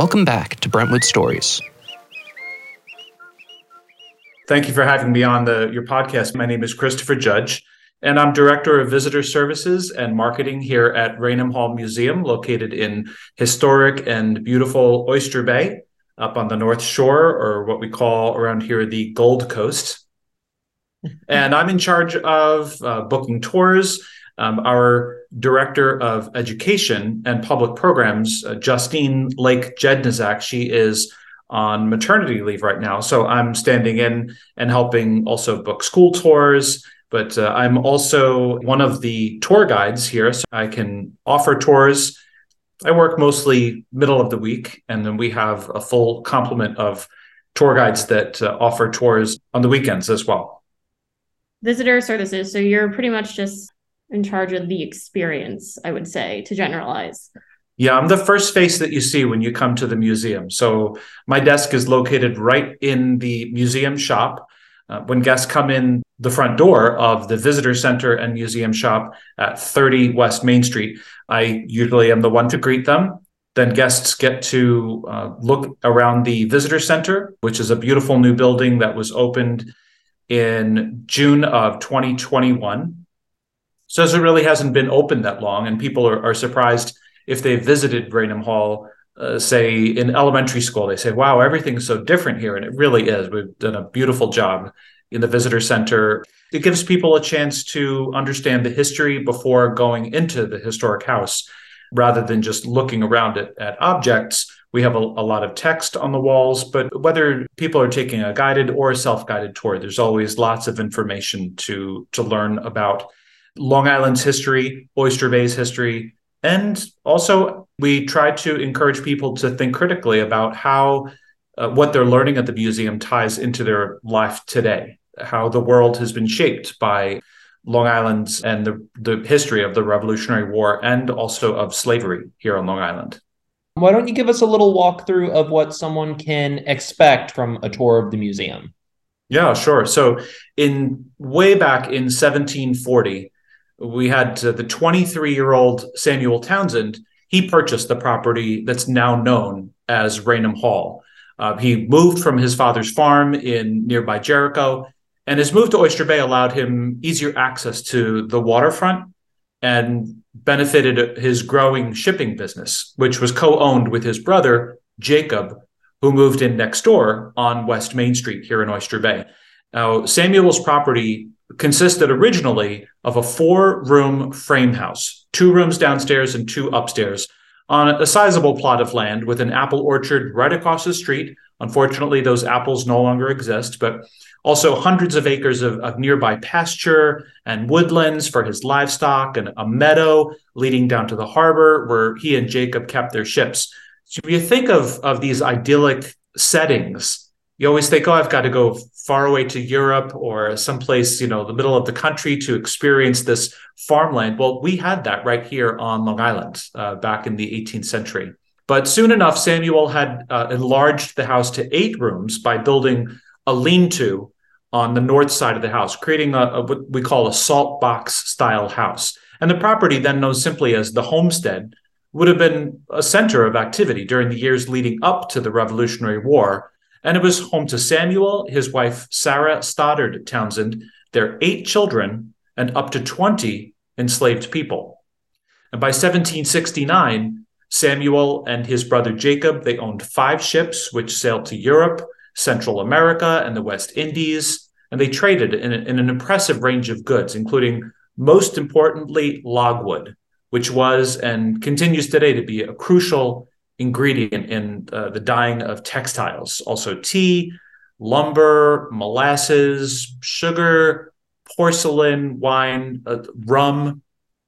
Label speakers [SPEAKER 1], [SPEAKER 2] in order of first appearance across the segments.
[SPEAKER 1] Welcome back to Brentwood Stories.
[SPEAKER 2] Thank you for having me on the your podcast. My name is Christopher Judge, and I'm Director of Visitor Services and Marketing here at Raynham Hall Museum, located in historic and beautiful Oyster Bay, up on the North Shore, or what we call around here the Gold Coast. and I'm in charge of uh, booking tours. Um, our director of education and public programs, uh, Justine Lake Jednazak, she is on maternity leave right now. So I'm standing in and helping also book school tours. But uh, I'm also one of the tour guides here. So I can offer tours. I work mostly middle of the week, and then we have a full complement of tour guides that uh, offer tours on the weekends as well.
[SPEAKER 3] Visitor services. So you're pretty much just in charge of the experience, I would say, to generalize.
[SPEAKER 2] Yeah, I'm the first face that you see when you come to the museum. So my desk is located right in the museum shop. Uh, when guests come in the front door of the visitor center and museum shop at 30 West Main Street, I usually am the one to greet them. Then guests get to uh, look around the visitor center, which is a beautiful new building that was opened in June of 2021. So it really hasn't been open that long, and people are, are surprised if they visited Raynham Hall, uh, say in elementary school, they say, wow, everything's so different here. And it really is. We've done a beautiful job in the visitor center. It gives people a chance to understand the history before going into the historic house rather than just looking around it at objects. We have a, a, lot of text on the walls, but whether people are taking a guided or a self-guided tour, there's always lots of information to to learn about Long Island's history, Oyster Bay's history, and also, we try to encourage people to think critically about how uh, what they're learning at the museum ties into their life today, how the world has been shaped by Long Island and the, the history of the Revolutionary War and also of slavery here on Long Island.
[SPEAKER 4] Why don't you give us a little walkthrough of what someone can expect from a tour of the museum?
[SPEAKER 2] Yeah, sure. So, in way back in 1740, we had uh, the 23 year old Samuel Townsend. He purchased the property that's now known as Raynham Hall. Uh, he moved from his father's farm in nearby Jericho, and his move to Oyster Bay allowed him easier access to the waterfront and benefited his growing shipping business, which was co owned with his brother, Jacob, who moved in next door on West Main Street here in Oyster Bay. Now, Samuel's property consisted originally of a four room frame house, two rooms downstairs and two upstairs, on a sizable plot of land with an apple orchard right across the street. Unfortunately, those apples no longer exist, but also hundreds of acres of, of nearby pasture and woodlands for his livestock and a meadow leading down to the harbor where he and Jacob kept their ships. So if you think of, of these idyllic settings, you always think, oh, I've got to go far away to Europe or someplace, you know, the middle of the country to experience this farmland. Well, we had that right here on Long Island uh, back in the 18th century. But soon enough, Samuel had uh, enlarged the house to eight rooms by building a lean to on the north side of the house, creating a, a, what we call a salt box style house. And the property, then known simply as the homestead, would have been a center of activity during the years leading up to the Revolutionary War and it was home to Samuel, his wife Sarah Stoddard Townsend, their eight children, and up to 20 enslaved people. And by 1769, Samuel and his brother Jacob, they owned five ships which sailed to Europe, Central America, and the West Indies, and they traded in, in an impressive range of goods, including, most importantly, logwood, which was and continues today to be a crucial ingredient in uh, the dyeing of textiles. Also, tea, lumber, molasses, sugar, porcelain, wine, uh, rum.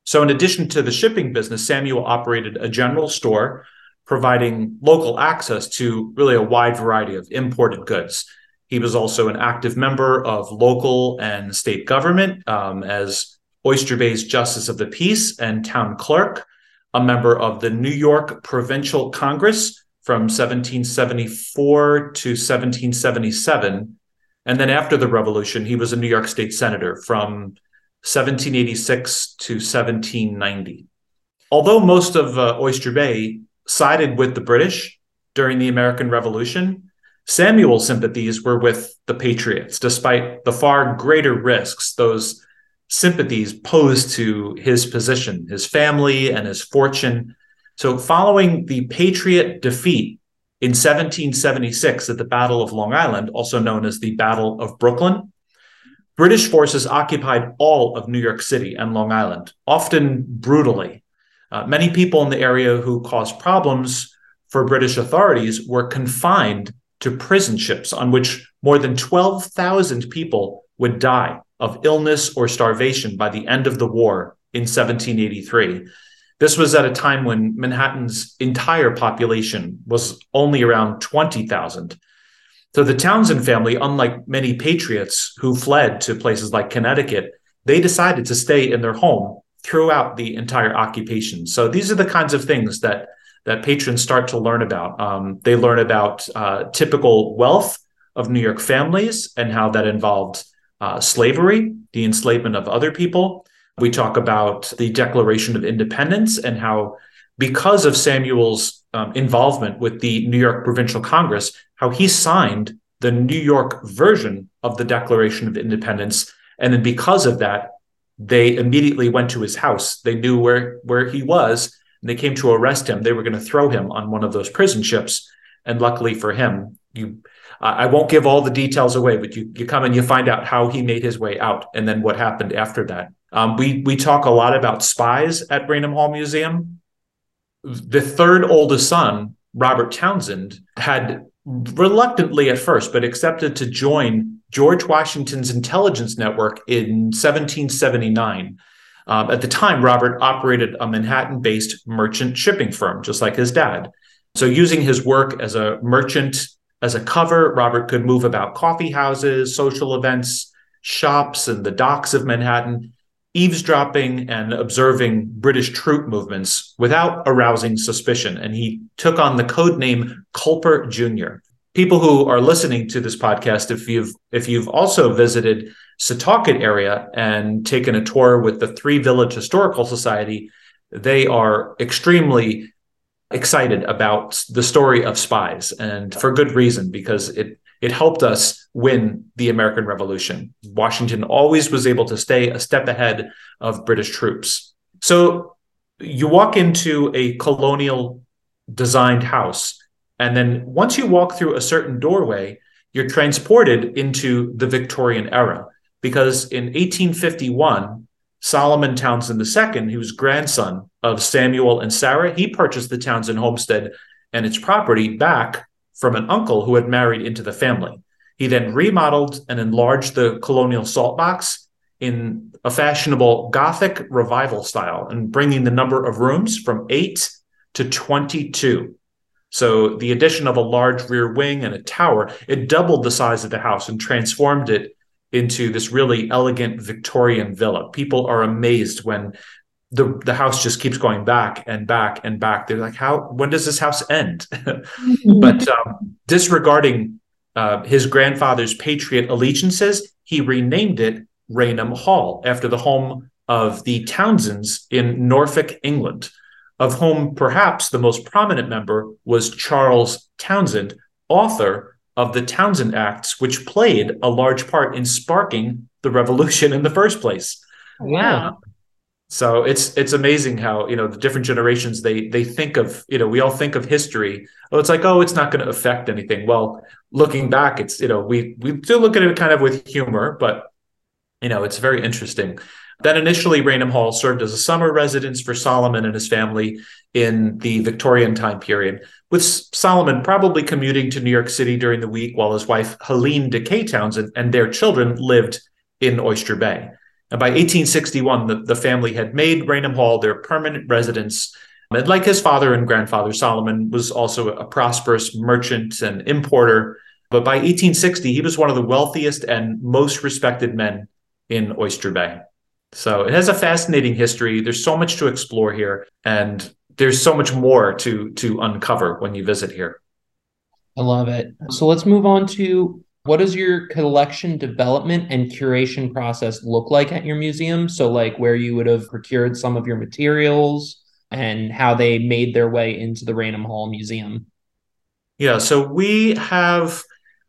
[SPEAKER 2] So, in addition to the shipping business, Samuel operated a general store providing local access to really a wide variety of imported goods. He was also an active member of local and state government um, as Oyster Bay's Justice of the Peace and town clerk a member of the New York Provincial Congress from 1774 to 1777. And then after the revolution, he was a New York State Senator from 1786 to 1790. Although most of uh, Oyster Bay sided with the British, during the American Revolution, Samuel's sympathies were with the Patriots, despite the far greater risks those sympathies posed to his position, his family, and his fortune. So, following the Patriot defeat in 1776 at the Battle of Long Island, also known as the Battle of Brooklyn, British forces occupied all of New York City and Long Island, often brutally. Uh, many people in the area who caused problems for British authorities were confined to prison ships on which more than 12,000 people would die of illness or starvation by the end of the war in 1783. This was at a time when Manhattan's entire population was only around 20,000. So the Townsend family, unlike many patriots who fled to places like Connecticut, they decided to stay in their home throughout the entire occupation. So these are the kinds of things that that patrons start to learn about. Um, they learn about uh, typical wealth of New York families and how that involved uh, slavery, the enslavement of other people. We talk about the Declaration of Independence and how, because of Samuel's um, involvement with the New York Provincial Congress, how he signed the New York version of the Declaration of Independence. And then because of that, they immediately went to his house. They knew where, where he was and they came to arrest him, they were going to throw him on one of those prison ships. And luckily for him, you I won't give all the details away, but you you come and you find out how he made his way out, and then what happened after that. Um, we we talk a lot about spies at Raynham Hall Museum. The third oldest son, Robert Townsend, had reluctantly at first, but accepted to join George Washington's intelligence network in 1779 um, at the time, Robert operated a Manhattan based merchant shipping firm, just like his dad. So, using his work as a merchant as a cover, Robert could move about coffee houses, social events, shops, and the docks of Manhattan, eavesdropping and observing British troop movements without arousing suspicion. And he took on the code name Culper Jr. People who are listening to this podcast, if you've if you've also visited Setauket area and taken a tour with the Three Village Historical Society, they are extremely excited about the story of spies and for good reason because it it helped us win the American Revolution. Washington always was able to stay a step ahead of British troops. So you walk into a colonial designed house and then once you walk through a certain doorway, you're transported into the Victorian era because in 1851, Solomon Townsend II, who's grandson of Samuel and Sarah, he purchased the Townsend homestead and its property back from an uncle who had married into the family. He then remodeled and enlarged the colonial salt box in a fashionable Gothic revival style and bringing the number of rooms from eight to 22. So the addition of a large rear wing and a tower, it doubled the size of the house and transformed it into this really elegant Victorian villa. People are amazed when the the house just keeps going back and back and back. They're like, "How? When does this house end?" but um, disregarding uh, his grandfather's patriot allegiances, he renamed it Raynham Hall after the home of the Townsends in Norfolk, England, of whom perhaps the most prominent member was Charles Townshend, author of the Townshend Acts, which played a large part in sparking the revolution in the first place.
[SPEAKER 3] Wow.
[SPEAKER 2] So it's it's amazing how you know the different generations they they think of you know we all think of history oh it's like oh it's not going to affect anything well looking back it's you know we we do look at it kind of with humor but you know it's very interesting then initially Raynham Hall served as a summer residence for Solomon and his family in the Victorian time period with Solomon probably commuting to New York City during the week while his wife Helene DeKay Townsend and their children lived in Oyster Bay. And by 1861, the, the family had made Raynham Hall their permanent residence. And like his father and grandfather, Solomon was also a prosperous merchant and importer. But by 1860, he was one of the wealthiest and most respected men in Oyster Bay. So it has a fascinating history. There's so much to explore here. And there's so much more to to uncover when you visit here.
[SPEAKER 4] I love it. So let's move on to what does your collection development and curation process look like at your museum? So like where you would have procured some of your materials and how they made their way into the Raynham Hall Museum.
[SPEAKER 2] Yeah, so we have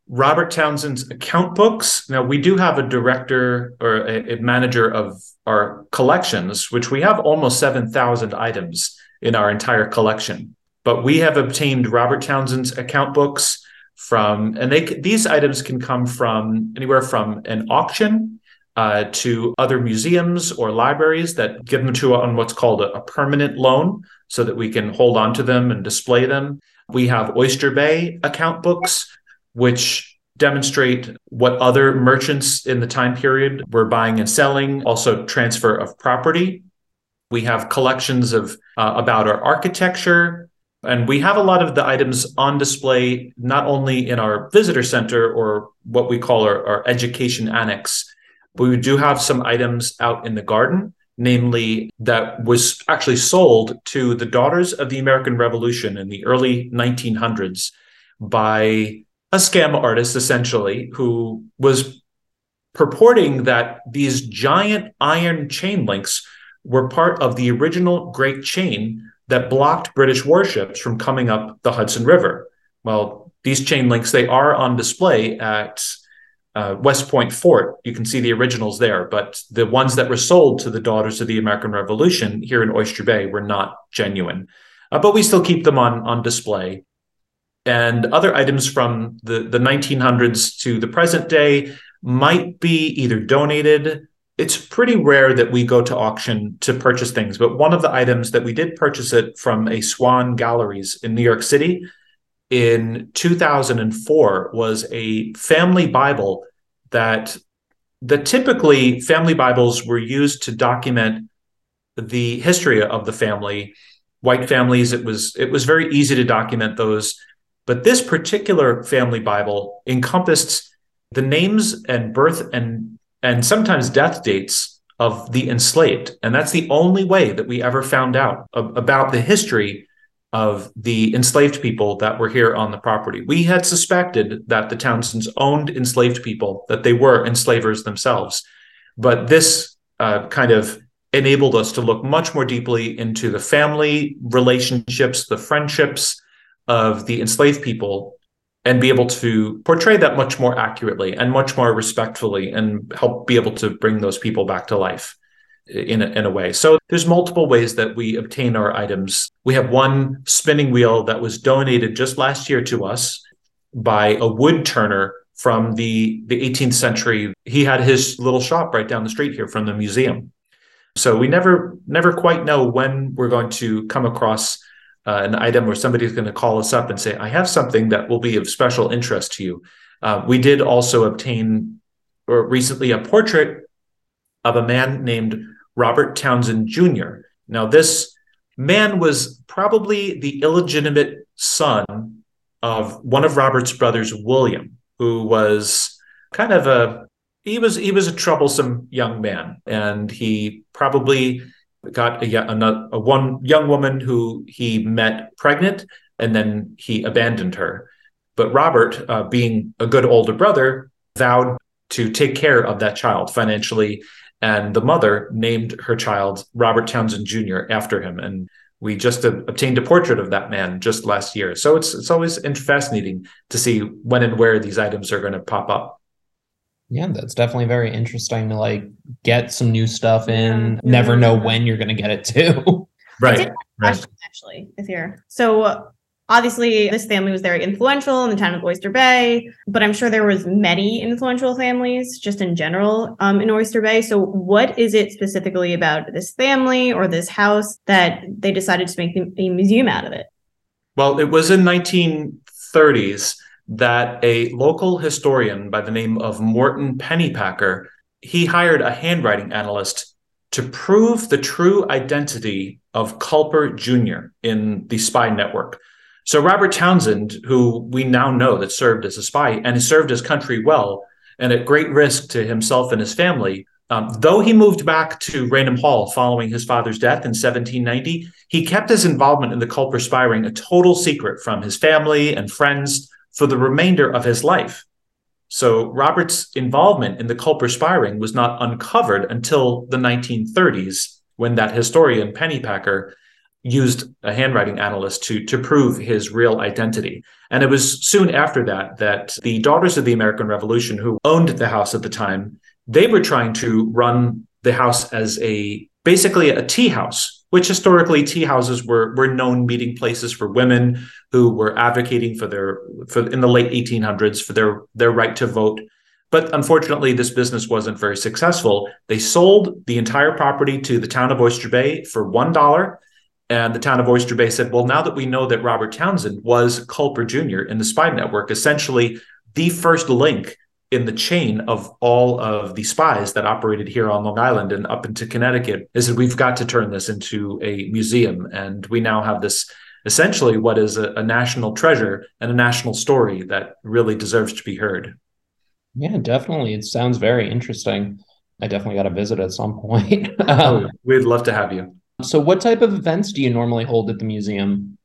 [SPEAKER 2] Robert Townsend's account books. Now, we do have a director or a, a manager of our collections, which we have almost 7,000 items in our entire collection. But we have obtained Robert Townsend's account books from, and they these items can come from anywhere from an auction uh, to other museums or libraries that give them to on what's called a, a permanent loan so that we can hold on to them and display them. We have Oyster Bay account books, which demonstrate what other merchants in the time period were buying and selling, also transfer of property. We have collections of uh, about our architecture, and we have a lot of the items on display not only in our visitor center or what we call our, our education annex, but we do have some items out in the garden namely that was actually sold to the daughters of the American Revolution in the early 1900s by a scam artist, essentially, who was purporting that these giant iron chain links were part of the original Great Chain that blocked British warships from coming up the Hudson River. Well, these chain links, they are on display at uh, West Point Fort. You can see the originals there, but the ones that were sold to the Daughters of the American Revolution here in Oyster Bay were not genuine. Uh, but we still keep them on, on display. And other items from the, the 1900s to the present day might be either donated. It's pretty rare that we go to auction to purchase things, but one of the items that we did purchase it from a Swann Galleries in New York City in 2004 was a family Bible that the typically family Bibles were used to document the history of the family. White families, it was it was very easy to document those, but this particular family Bible encompassed the names and birth and and sometimes death dates of the enslaved, and that's the only way that we ever found out about the history of the enslaved people that were here on the property. We had suspected that the Townsends owned enslaved people, that they were enslavers themselves. But this uh, kind of enabled us to look much more deeply into the family relationships, the friendships of the enslaved people, and be able to portray that much more accurately and much more respectfully and help be able to bring those people back to life in a, in a way. So there's multiple ways that we obtain our items. We have one spinning wheel that was donated just last year to us by a wood turner from the, the 18th century. He had his little shop right down the street here from the museum. So we never never quite know when we're going to come across uh, an item or somebody's going to call us up and say, "I have something that will be of special interest to you." Uh, we did also obtain, or recently, a portrait of a man named Robert Townsend Jr. Now, this man was probably the illegitimate son of one of Robert's brothers, William, who was kind of a he was he was a troublesome young man, and he probably got a, a, a one young woman who he met pregnant, and then he abandoned her. But Robert, uh, being a good older brother, vowed to take care of that child financially and the mother named her child Robert Townsend Jr. after him. And we just obtained a portrait of that man just last year. So it's it's always fascinating to see when and where these items are going to pop up.
[SPEAKER 4] Yeah, that's definitely very interesting to like get some new stuff in. Never know when you're going to get it too.
[SPEAKER 2] right. right.
[SPEAKER 3] Actually, if you're so obviously this family was very influential in the town of oyster bay but i'm sure there was many influential families just in general um, in oyster bay so what is it specifically about this family or this house that they decided to make a museum out of it
[SPEAKER 2] well it was in 1930s that a local historian by the name of morton pennypacker he hired a handwriting analyst to prove the true identity of culper jr in the spy network. So Robert Townsend, who we now know that served as a spy and served his country well and at great risk to himself and his family, um, though he moved back to Raynham Hall following his father's death in 1790, he kept his involvement in the Culper spy ring a total secret from his family and friends for the remainder of his life. So Robert's involvement in the ring was not uncovered until the 1930s when that historian Pennypacker used a handwriting analyst to to prove his real identity. And it was soon after that that the Daughters of the American Revolution, who owned the house at the time, they were trying to run the house as a basically a tea house, which historically tea houses were were known meeting places for women who were advocating for their for in the late 1800s for their their right to vote. But unfortunately, this business wasn't very successful. They sold the entire property to the town of Oyster Bay for one dollar and the town of Oyster Bay said, well, now that we know that Robert Townsend was Culper Jr. in the spy network, essentially the first link in the chain of all of the spies that operated here on Long Island and up into Connecticut, is that we've got to turn this into a museum. And we now have this essentially what is a, a national treasure and a national story that really deserves to be heard.
[SPEAKER 4] Yeah, definitely. It sounds very interesting. I definitely got to visit at some point.
[SPEAKER 2] Um, oh, we'd love to have you.
[SPEAKER 4] So, what type of events do you normally hold at the museum?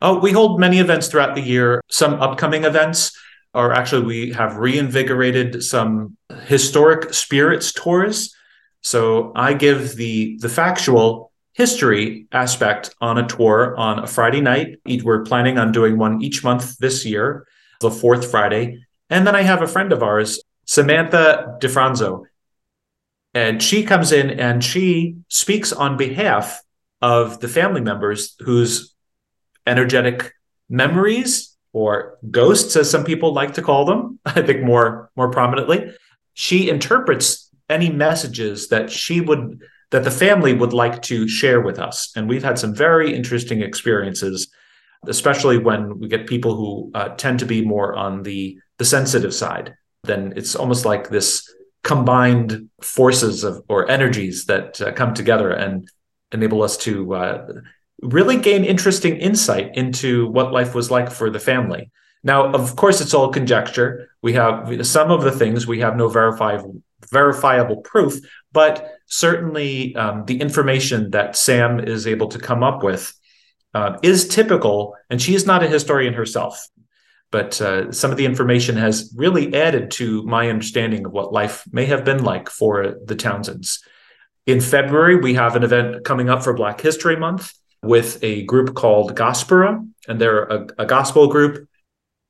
[SPEAKER 2] Oh, we hold many events throughout the year. Some upcoming events are actually we have reinvigorated some historic spirits tours. So I give the the factual history aspect on a tour on a Friday night. We're planning on doing one each month this year, the fourth Friday. And then I have a friend of ours, Samantha DeFranzo and she comes in and she speaks on behalf of the family members whose energetic memories or ghosts, as some people like to call them, I think more more prominently, she interprets any messages that she would that the family would like to share with us. And we've had some very interesting experiences, especially when we get people who uh, tend to be more on the the sensitive side. Then it's almost like this combined forces of or energies that uh, come together and enable us to uh, really gain interesting insight into what life was like for the family. Now, of course, it's all conjecture. We have some of the things we have no verifiable verifiable proof, but certainly um, the information that Sam is able to come up with uh, is typical. And she is not a historian herself but uh, some of the information has really added to my understanding of what life may have been like for the Townsends. In February, we have an event coming up for Black History Month with a group called Gospera, and they're a, a gospel group.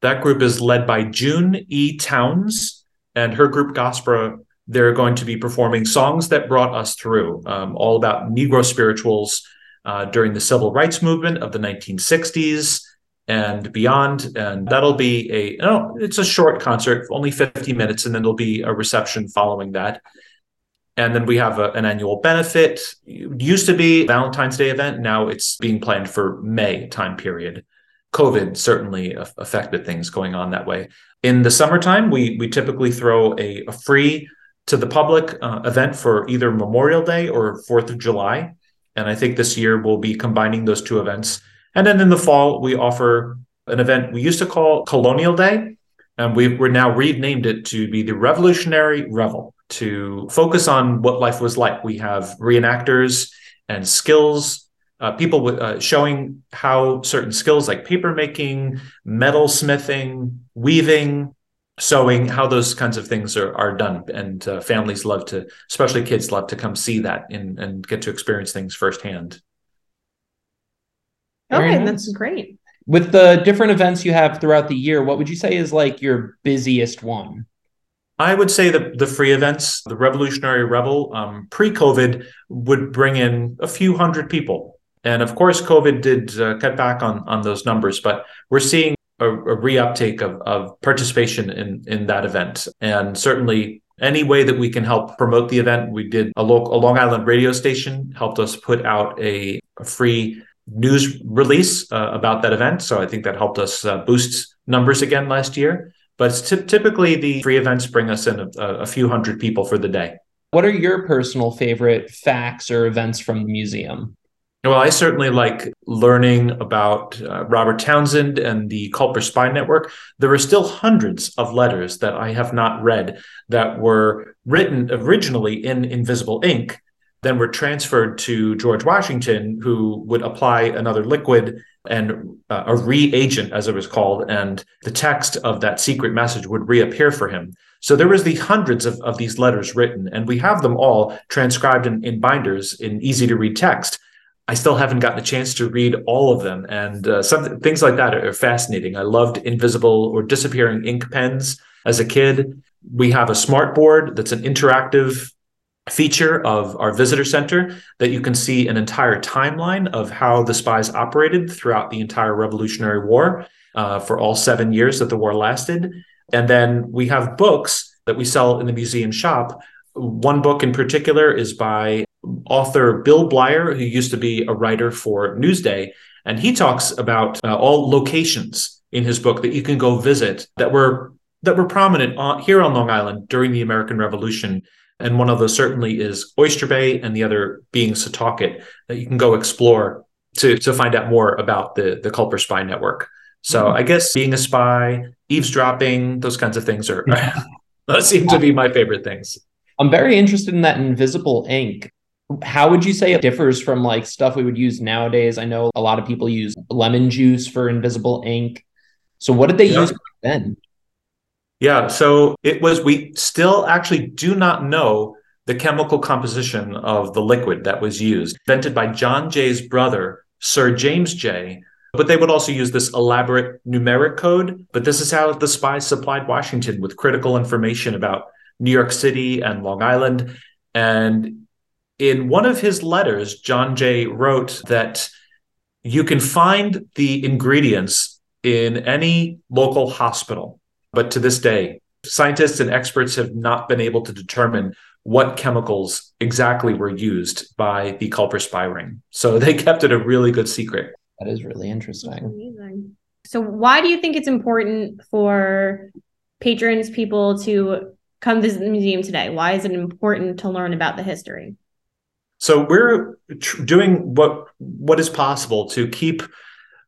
[SPEAKER 2] That group is led by June E. Towns, and her group Gospera. They're going to be performing songs that brought us through, um, all about Negro spirituals uh, during the civil rights movement of the 1960s and beyond. And that'll be a, no, it's a short concert, only 50 minutes, and then there'll be a reception following that. And then we have a, an annual benefit. It used to be Valentine's Day event. Now it's being planned for May time period. COVID certainly affected things going on that way. In the summertime, we we typically throw a, a free to the public uh, event for either Memorial Day or Fourth of July. And I think this year we'll be combining those two events and then in the fall, we offer an event we used to call Colonial Day, and we, we're now renamed it to be the Revolutionary Revel to focus on what life was like. We have reenactors and skills, uh, people with, uh, showing how certain skills like paper making, metal smithing, weaving, sewing, how those kinds of things are, are done. And uh, families love to, especially kids, love to come see that and, and get to experience things firsthand.
[SPEAKER 3] Okay, nice. that's great.
[SPEAKER 4] With the different events you have throughout the year, what would you say is like your busiest one?
[SPEAKER 2] I would say the the free events, the Revolutionary Revel, um, pre-COVID would bring in a few hundred people, and of course, COVID did uh, cut back on on those numbers. But we're seeing a, a reuptake of of participation in in that event, and certainly any way that we can help promote the event. We did a local a Long Island radio station helped us put out a, a free news release uh, about that event. So I think that helped us uh, boost numbers again last year. But t- typically, the free events bring us in a, a, few hundred people for the day.
[SPEAKER 4] What are your personal favorite facts or events from the museum?
[SPEAKER 2] Well, I certainly like learning about uh, Robert Townsend and the Culper Spy Network. There are still hundreds of letters that I have not read that were written originally in invisible ink then were transferred to George Washington, who would apply another liquid and uh, a reagent, as it was called, and the text of that secret message would reappear for him. So there was the hundreds of, of these letters written, and we have them all transcribed in, in binders in easy to read text. I still haven't gotten a chance to read all of them, and uh, some things like that are, are fascinating. I loved invisible or disappearing ink pens as a kid. We have a smart board that's an interactive feature of our visitor center that you can see an entire timeline of how the spies operated throughout the entire Revolutionary War uh, for all seven years that the war lasted. And then we have books that we sell in the museum shop. One book in particular is by author Bill Bleyer, who used to be a writer for Newsday, and he talks about uh, all locations in his book that you can go visit that were that were prominent on, here on Long Island during the American Revolution. And one of those certainly is Oyster Bay, and the other being Setauket, that you can go explore to, to find out more about the, the Culper Spy Network. So mm-hmm. I guess being a spy, eavesdropping, those kinds of things are that seem to be my favorite things.
[SPEAKER 4] I'm very interested in that invisible ink. How would you say it differs from like stuff we would use nowadays? I know a lot of people use lemon juice for invisible ink. So what did they yeah. use then?
[SPEAKER 2] Yeah, so it was we still actually do not know the chemical composition of the liquid that was used, invented by John Jay's brother, Sir James Jay. But they would also use this elaborate numeric code. But this is how the spies supplied Washington with critical information about New York City and Long Island. And in one of his letters, John Jay wrote that you can find the ingredients in any local hospital. But to this day, scientists and experts have not been able to determine what chemicals exactly were used by the Culper spy ring. So they kept it a really good secret.
[SPEAKER 4] That is really interesting.
[SPEAKER 3] amazing. So, why do you think it's important for patrons, people to come visit the museum today? Why is it important to learn about the history?
[SPEAKER 2] So we're tr- doing what what is possible to keep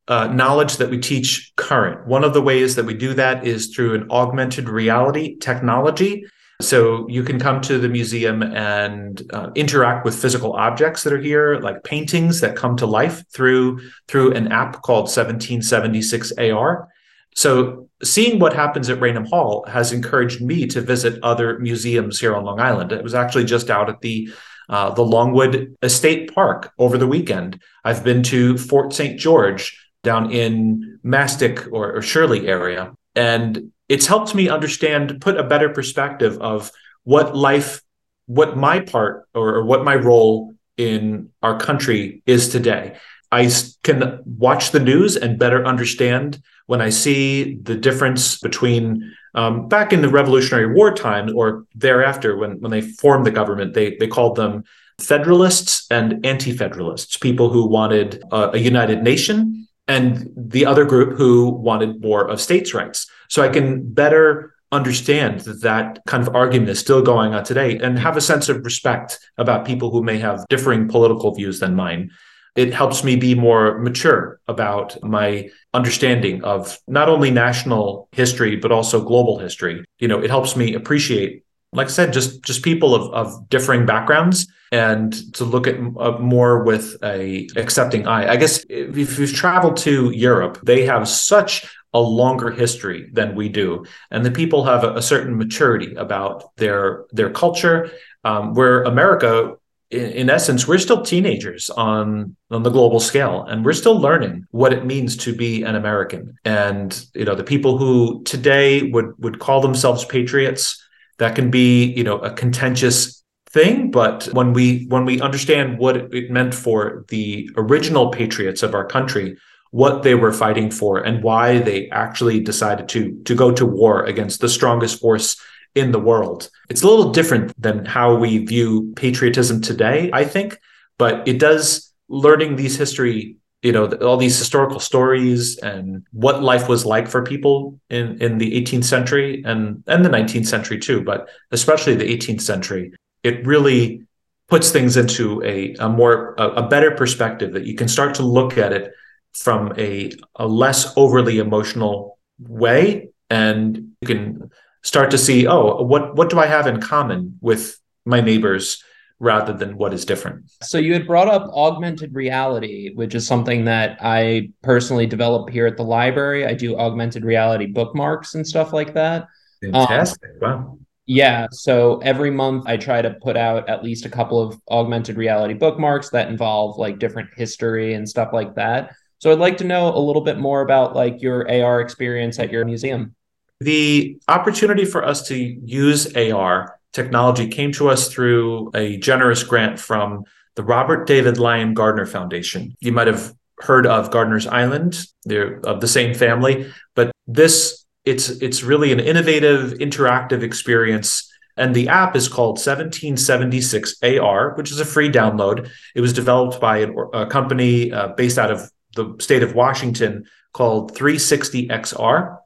[SPEAKER 2] uh, knowledge that we teach current. One of the ways that we do that is through an augmented reality technology. So you can come to the museum and uh, interact with physical objects that are here, like paintings that come to life through through an app called 1776 AR. So seeing what happens at Raynham Hall has encouraged me to visit other museums here on Long Island. It was actually just out at the uh, the Longwood Estate Park over the weekend. I've been to Fort St. George down in Mastic or, or Shirley area, and it's helped me understand, put a better perspective of what life, what my part or, or what my role in our country is today. I can watch the news and better understand when I see the difference between um, back in the Revolutionary War time or thereafter when, when they formed the government, they, they called them Federalists and Anti Federalists, people who wanted a, a united nation and the other group who wanted more of states' rights. So I can better understand that that kind of argument is still going on today and have a sense of respect about people who may have differing political views than mine. It helps me be more mature about my understanding of not only national history, but also global history. You know, it helps me appreciate like I said, just just people of, of differing backgrounds and to look at uh, more with a accepting eye. I guess if you've traveled to Europe, they have such a longer history than we do, and the people have a, a certain maturity about their their culture. Um, where America, in, in essence, we're still teenagers on on the global scale, and we're still learning what it means to be an American. And you know, the people who today would would call themselves patriots that can be you know a contentious thing but when we when we understand what it meant for the original patriots of our country what they were fighting for and why they actually decided to to go to war against the strongest force in the world. It's a little different than how we view patriotism today i think but it does learning these history you know all these historical stories and what life was like for people in in the 18th century and and the 19th century too but especially the 18th century it really puts things into a, a more a, a better perspective that you can start to look at it from a, a less overly emotional way and you can start to see oh what what do i have in common with my neighbors rather than what is different.
[SPEAKER 4] So you had brought up augmented reality, which is something that I personally develop here at the library. I do augmented reality bookmarks and stuff like that.
[SPEAKER 2] Fantastic. Um, wow.
[SPEAKER 4] Yeah. So every month I try to put out at least a couple of augmented reality bookmarks that involve like different history and stuff like that. So I'd like to know a little bit more about like your AR experience at your museum.
[SPEAKER 2] The opportunity for us to use AR technology came to us through a generous grant from the Robert David Lion Gardiner Foundation. You might have heard of Gardiner's Island. They're of the same family, but this it's it's really an innovative interactive experience and the app is called 1776 AR, which is a free download. It was developed by a company uh, based out of the state of Washington called 360XR.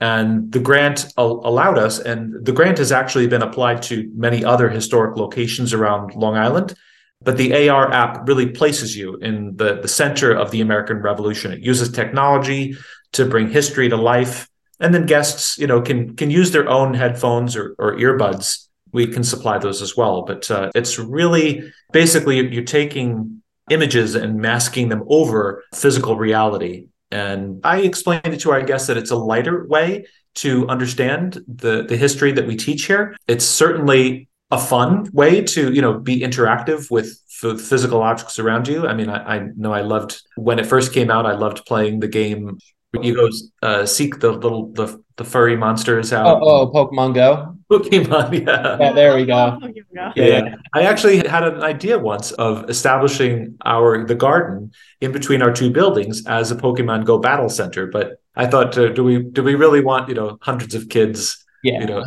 [SPEAKER 2] And the grant al- allowed us, and the grant has actually been applied to many other historic locations around Long Island. But the AR app really places you in the, the center of the American Revolution. It uses technology to bring history to life. And then guests, you know, can can use their own headphones or, or earbuds. We can supply those as well. But uh, it's really basically you're taking images and masking them over physical reality. And I explained it to our guests that it's a lighter way to understand the, the history that we teach here. It's certainly a fun way to you know be interactive with the physical objects around you. I mean, I, I, know I loved when it first came out. I loved playing the game. You go uh, seek the little the the furry monsters out.
[SPEAKER 4] Oh, oh Pokemon Go.
[SPEAKER 2] Pokemon, yeah.
[SPEAKER 4] Yeah, there we go.
[SPEAKER 2] Yeah, yeah, I actually had an idea once of establishing our the garden in between our two buildings as a Pokemon Go battle center. But I thought, uh, do we do we really want you know hundreds of kids yeah. you know,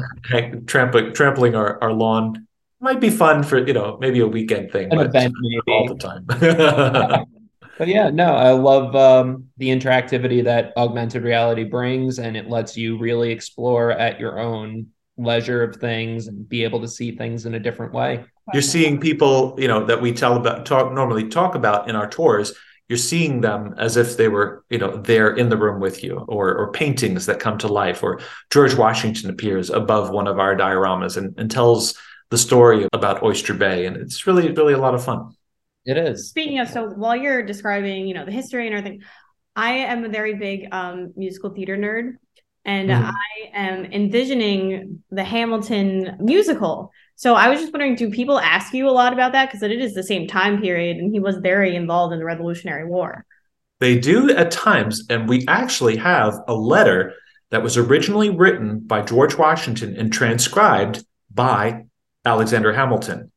[SPEAKER 2] trampling trampling our, our lawn might be fun for you know maybe a weekend thing,
[SPEAKER 4] An but event maybe.
[SPEAKER 2] all the time.
[SPEAKER 4] but yeah, no, I love um, the interactivity that augmented reality brings, and it lets you really explore at your own leisure of things and be able to see things in a different way.
[SPEAKER 2] You're seeing people, you know, that we tell about talk normally talk about in our tours you're seeing them as if they were you know there in the room with you or or paintings that come to life or george washington appears above one of our dioramas and, and tells the story about oyster bay and it's really really a lot of fun
[SPEAKER 4] it is
[SPEAKER 3] speaking of so while you're describing you know the history and everything i am a very big um, musical theater nerd and mm-hmm. i am envisioning the hamilton musical so I was just wondering, do people ask you a lot about that? Because it is the same time period, and he was very involved in the Revolutionary War.
[SPEAKER 2] They do at times, and we actually have a letter that was originally written by George Washington and transcribed by Alexander Hamilton.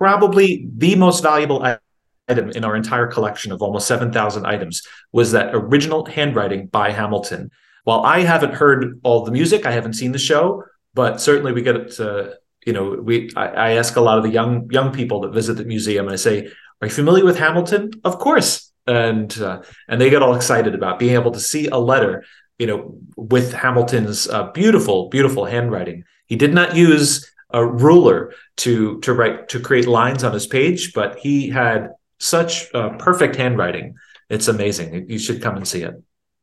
[SPEAKER 2] Probably the most valuable item in our entire collection of almost 7,000 items was that original handwriting by Hamilton. While I haven't heard all the music, I haven't seen the show, but certainly we get it to you know, we I, I, ask a lot of the young young people that visit the museum, and I say, "Are you familiar with Hamilton?" Of course, and uh, and they get all excited about being able to see a letter, you know, with Hamilton's uh, beautiful, beautiful handwriting. He did not use a ruler to to write to create lines on his page, but he had such uh, perfect handwriting. It's amazing. You should come and see it.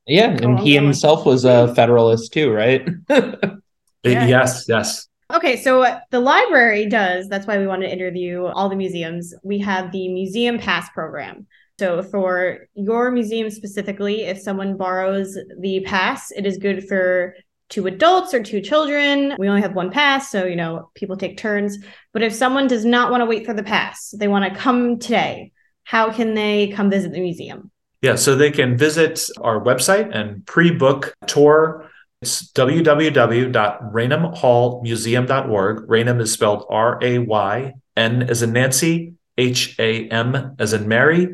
[SPEAKER 4] Yeah, and he himself was a Federalist too, right?
[SPEAKER 2] yes, yes.
[SPEAKER 3] Okay, so the library does, that's why we want to interview all the museums. We have the Museum Pass program. So for your museum specifically, if someone borrows the pass, it is good for two adults or two children. We only have one pass, so you know, people take turns. But if someone does not want to wait for the pass, they want to come today, how can they come visit the museum?
[SPEAKER 2] Yeah, so they can visit our website and pre-book tour it's www.raynhamhallmuseum.org. Raynham is spelled R A Y N as in Nancy, H A M as in Mary,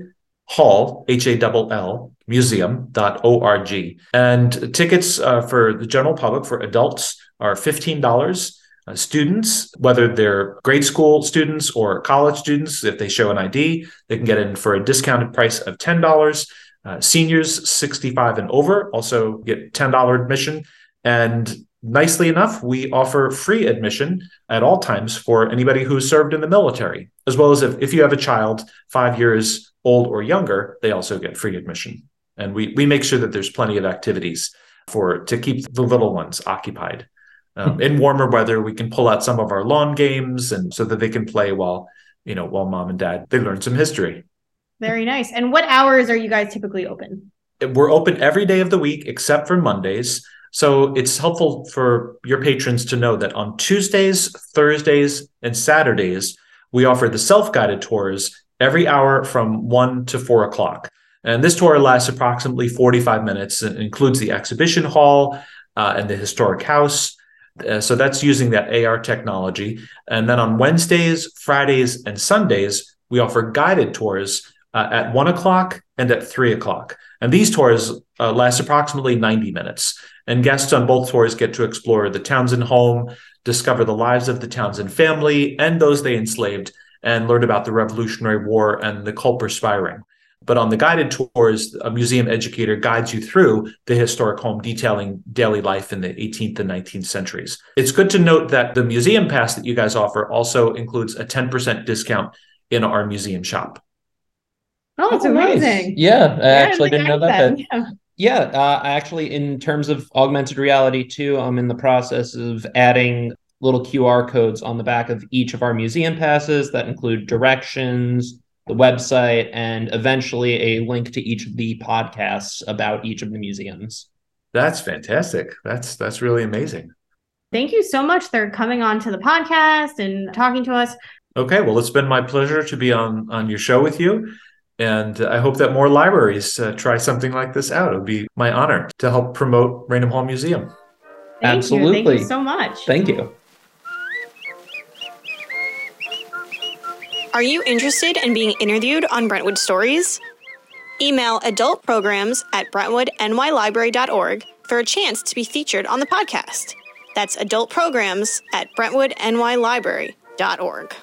[SPEAKER 2] Hall, H A L L, museum.org. And tickets uh, for the general public, for adults, are $15. Uh, students, whether they're grade school students or college students, if they show an ID, they can get in for a discounted price of $10. Uh, seniors 65 and over also get $10 admission. And nicely enough, we offer free admission at all times for anybody who's served in the military, as well as if, if you have a child five years old or younger, they also get free admission. And we, we make sure that there's plenty of activities for to keep the little ones occupied. Um, in warmer weather, we can pull out some of our lawn games and so that they can play while, you know, while mom and dad they learn some history.
[SPEAKER 3] Very nice. And what hours are you guys typically open?
[SPEAKER 2] We're open every day of the week except for Mondays. So it's helpful for your patrons to know that on Tuesdays, Thursdays, and Saturdays, we offer the self guided tours every hour from 1 to 4 o'clock. And this tour lasts approximately 45 minutes and includes the exhibition hall uh, and the historic house. Uh, so that's using that AR technology. And then on Wednesdays, Fridays, and Sundays, we offer guided tours uh, at one o'clock and at three o'clock. And these tours uh, last approximately 90 minutes. And guests on both tours get to explore the Townsend home, discover the lives of the Townsend family and those they enslaved, and learn about the Revolutionary War and the Culper Spy Ring. But on the guided tours, a museum educator guides you through the historic home, detailing daily life in the 18th and 19th centuries. It's good to note that the museum pass that you guys offer also includes a 10% discount in our museum shop.
[SPEAKER 3] Oh, it's
[SPEAKER 4] Oh, nice.
[SPEAKER 3] amazing.
[SPEAKER 4] Yeah, I
[SPEAKER 3] Yeah,
[SPEAKER 4] actually
[SPEAKER 3] like
[SPEAKER 4] didn't know
[SPEAKER 3] I
[SPEAKER 4] that.
[SPEAKER 3] said, yeah.
[SPEAKER 4] Yeah, uh, actually, in terms of augmented reality too, I'm in the process of adding little QR codes on the back of each of our museum passes that include directions, the website, and eventually a link to each of the podcasts about each of the museums.
[SPEAKER 2] That's fantastic. That's that's really amazing.
[SPEAKER 3] Thank you so much for coming on to the podcast and talking to us.
[SPEAKER 2] Okay, well, it's been my pleasure to be on on your show with you, and I hope that more libraries uh, try something like this out. It would be my honor to help promote Raynham Hall Museum.
[SPEAKER 3] Thank you. Thank
[SPEAKER 4] Absolutely.
[SPEAKER 3] you so much.
[SPEAKER 4] Thank you.
[SPEAKER 5] Are you interested in being interviewed on Brentwood Stories? Email adultprograms at brentwoodnylibrary.org for a chance to be featured on the podcast. That's adultprograms at brentwoodnylibrary.org.